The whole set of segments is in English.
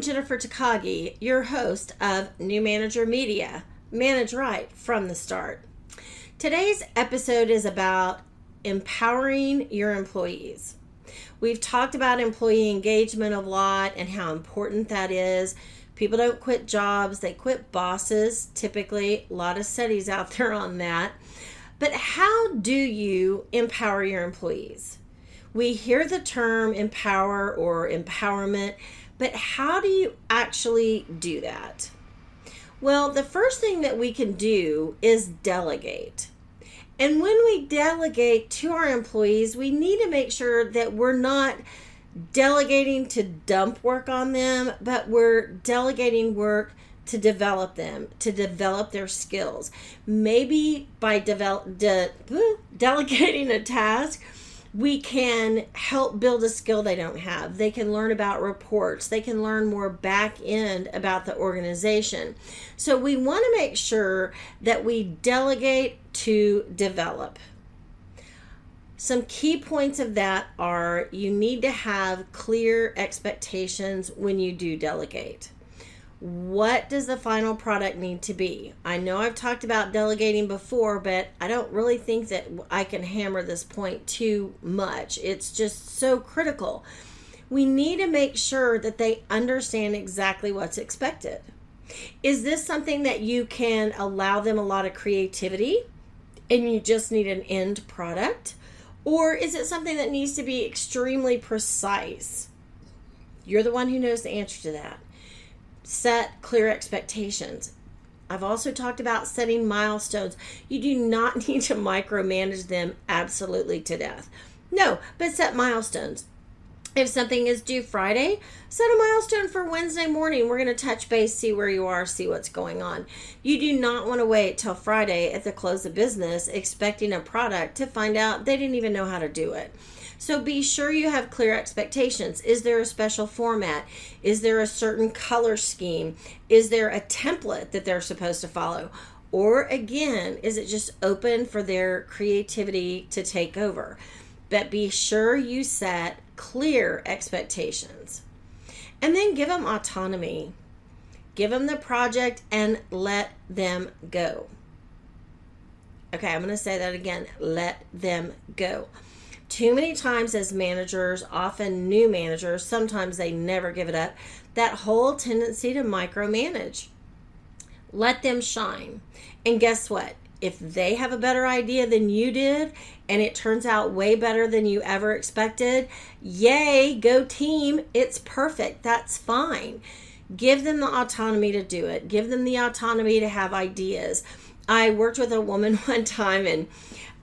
Jennifer Takagi, your host of New Manager Media. Manage right from the start. Today's episode is about empowering your employees. We've talked about employee engagement a lot and how important that is. People don't quit jobs, they quit bosses, typically. A lot of studies out there on that. But how do you empower your employees? We hear the term empower or empowerment, but how do you actually do that? Well, the first thing that we can do is delegate. And when we delegate to our employees, we need to make sure that we're not delegating to dump work on them, but we're delegating work to develop them, to develop their skills. Maybe by develop, de, delegating a task, we can help build a skill they don't have. They can learn about reports. They can learn more back end about the organization. So we want to make sure that we delegate to develop. Some key points of that are you need to have clear expectations when you do delegate what does the final product need to be? I know I've talked about delegating before, but I don't really think that I can hammer this point too much. It's just so critical. We need to make sure that they understand exactly what's expected. Is this something that you can allow them a lot of creativity and you just need an end product? Or is it something that needs to be extremely precise? You're the one who knows the answer to that set clear expectations. I've also talked about setting milestones. You do not need to micromanage them absolutely to death. No, but set milestones. If something is due Friday, set a milestone for Wednesday morning. We're going to touch base, see where you are, see what's going on. You do not want to wait till Friday at the close of business expecting a product to find out they didn't even know how to do it. So be sure you have clear expectations. Is there a special format? Is there a certain color scheme? Is there a template that they're supposed to follow? Or again, is it just open for their creativity to take over? But be sure you set clear expectations. And then give them autonomy. Give them the project and let them go. Okay, I'm going to say that again. Let them go too many times as managers, often new managers, sometimes they never give it up, that whole tendency to micromanage. Let them shine. And guess what? If they have a better idea than you did and it turns out way better than you ever expected, yay, go team. It's perfect. That's fine. Give them the autonomy to do it, give them the autonomy to have ideas. I worked with a woman one time and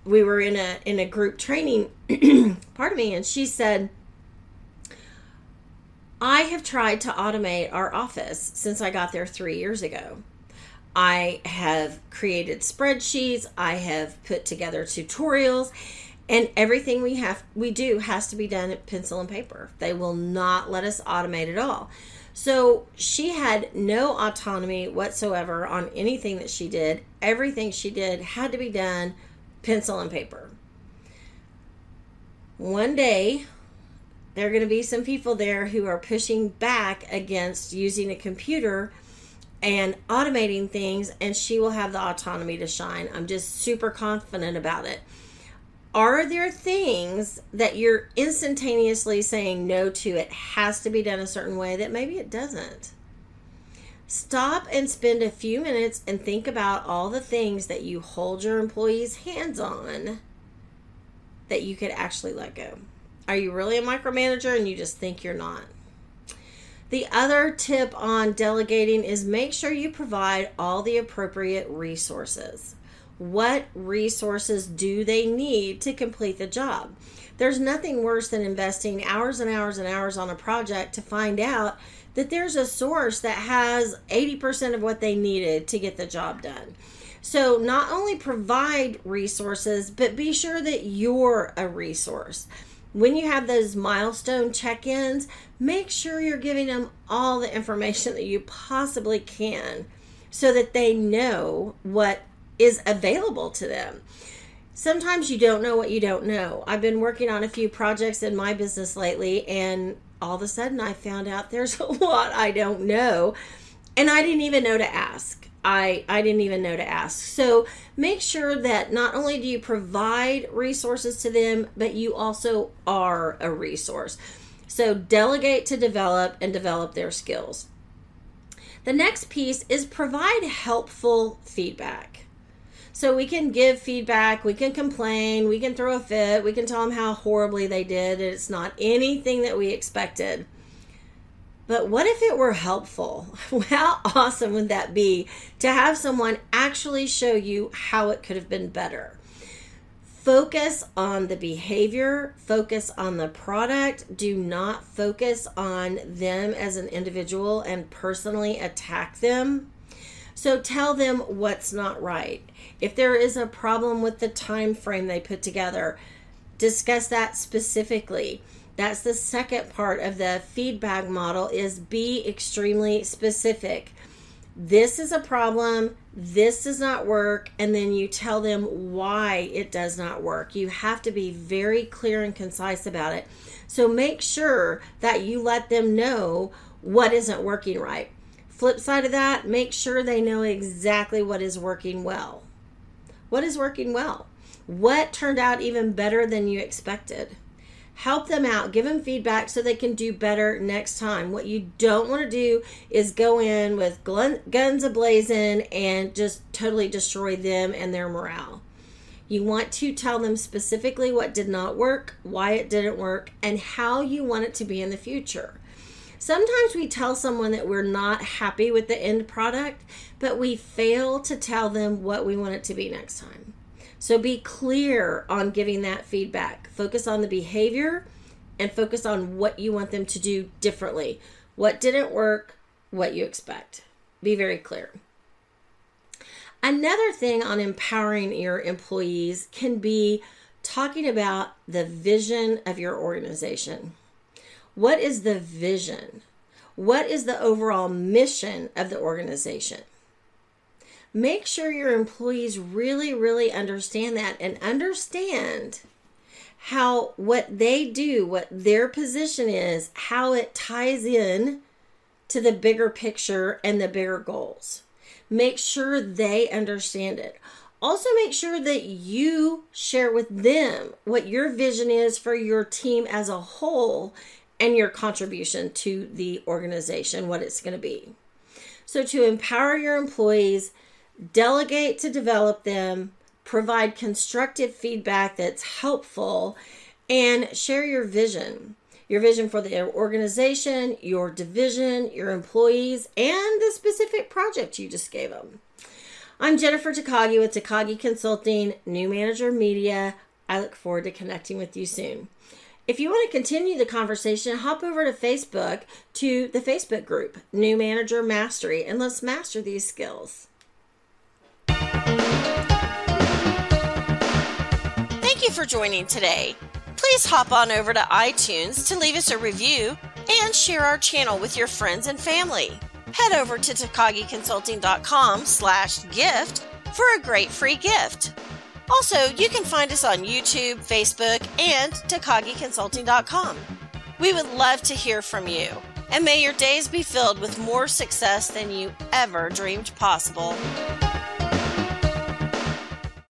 we were in a in a group training pardon me and she said i have tried to automate our office since i got there three years ago. I have created spreadsheets. I have put together tutorials and everything we have we do has to be done at pencil and paper. They will not let us automate at all. So she had no autonomy whatsoever on anything that she did. Everything she did had to be done pencil and paper. One day, there are going to be some people there who are pushing back against using a computer and automating things, and she will have the autonomy to shine. I'm just super confident about it. Are there things that you're instantaneously saying no to? It has to be done a certain way that maybe it doesn't. Stop and spend a few minutes and think about all the things that you hold your employees' hands on that you could actually let go. Are you really a micromanager and you just think you're not? The other tip on delegating is make sure you provide all the appropriate resources. What resources do they need to complete the job? There's nothing worse than investing hours and hours and hours on a project to find out that there's a source that has 80% of what they needed to get the job done. So, not only provide resources, but be sure that you're a resource. When you have those milestone check ins, make sure you're giving them all the information that you possibly can so that they know what is available to them. Sometimes you don't know what you don't know. I've been working on a few projects in my business lately, and all of a sudden I found out there's a lot I don't know, and I didn't even know to ask. I, I didn't even know to ask. So make sure that not only do you provide resources to them, but you also are a resource. So delegate to develop and develop their skills. The next piece is provide helpful feedback. So we can give feedback, we can complain, we can throw a fit, we can tell them how horribly they did. It's not anything that we expected. But what if it were helpful? How awesome would that be to have someone actually show you how it could have been better? Focus on the behavior, focus on the product. Do not focus on them as an individual and personally attack them. So tell them what's not right. If there is a problem with the time frame they put together, discuss that specifically. That's the second part of the feedback model is be extremely specific. This is a problem, this does not work, and then you tell them why it does not work. You have to be very clear and concise about it. So make sure that you let them know what isn't working right. Flip side of that, make sure they know exactly what is working well. What is working well? What turned out even better than you expected? Help them out, give them feedback so they can do better next time. What you don't want to do is go in with guns ablazing and just totally destroy them and their morale. You want to tell them specifically what did not work, why it didn't work, and how you want it to be in the future. Sometimes we tell someone that we're not happy with the end product, but we fail to tell them what we want it to be next time. So be clear on giving that feedback. Focus on the behavior and focus on what you want them to do differently. What didn't work, what you expect. Be very clear. Another thing on empowering your employees can be talking about the vision of your organization. What is the vision? What is the overall mission of the organization? Make sure your employees really, really understand that and understand how what they do, what their position is, how it ties in to the bigger picture and the bigger goals. Make sure they understand it. Also, make sure that you share with them what your vision is for your team as a whole and your contribution to the organization, what it's going to be. So, to empower your employees, delegate to develop them, provide constructive feedback that's helpful, and share your vision. Your vision for the organization, your division, your employees, and the specific project you just gave them. I'm Jennifer Takagi with Takagi Consulting, New Manager Media. I look forward to connecting with you soon. If you want to continue the conversation, hop over to Facebook to the Facebook group, New Manager Mastery, and let's master these skills. Thank you for joining today. Please hop on over to iTunes to leave us a review and share our channel with your friends and family. Head over to takagiconsulting.com slash gift for a great free gift. Also, you can find us on YouTube, Facebook, and TakagiConsulting.com. We would love to hear from you, and may your days be filled with more success than you ever dreamed possible.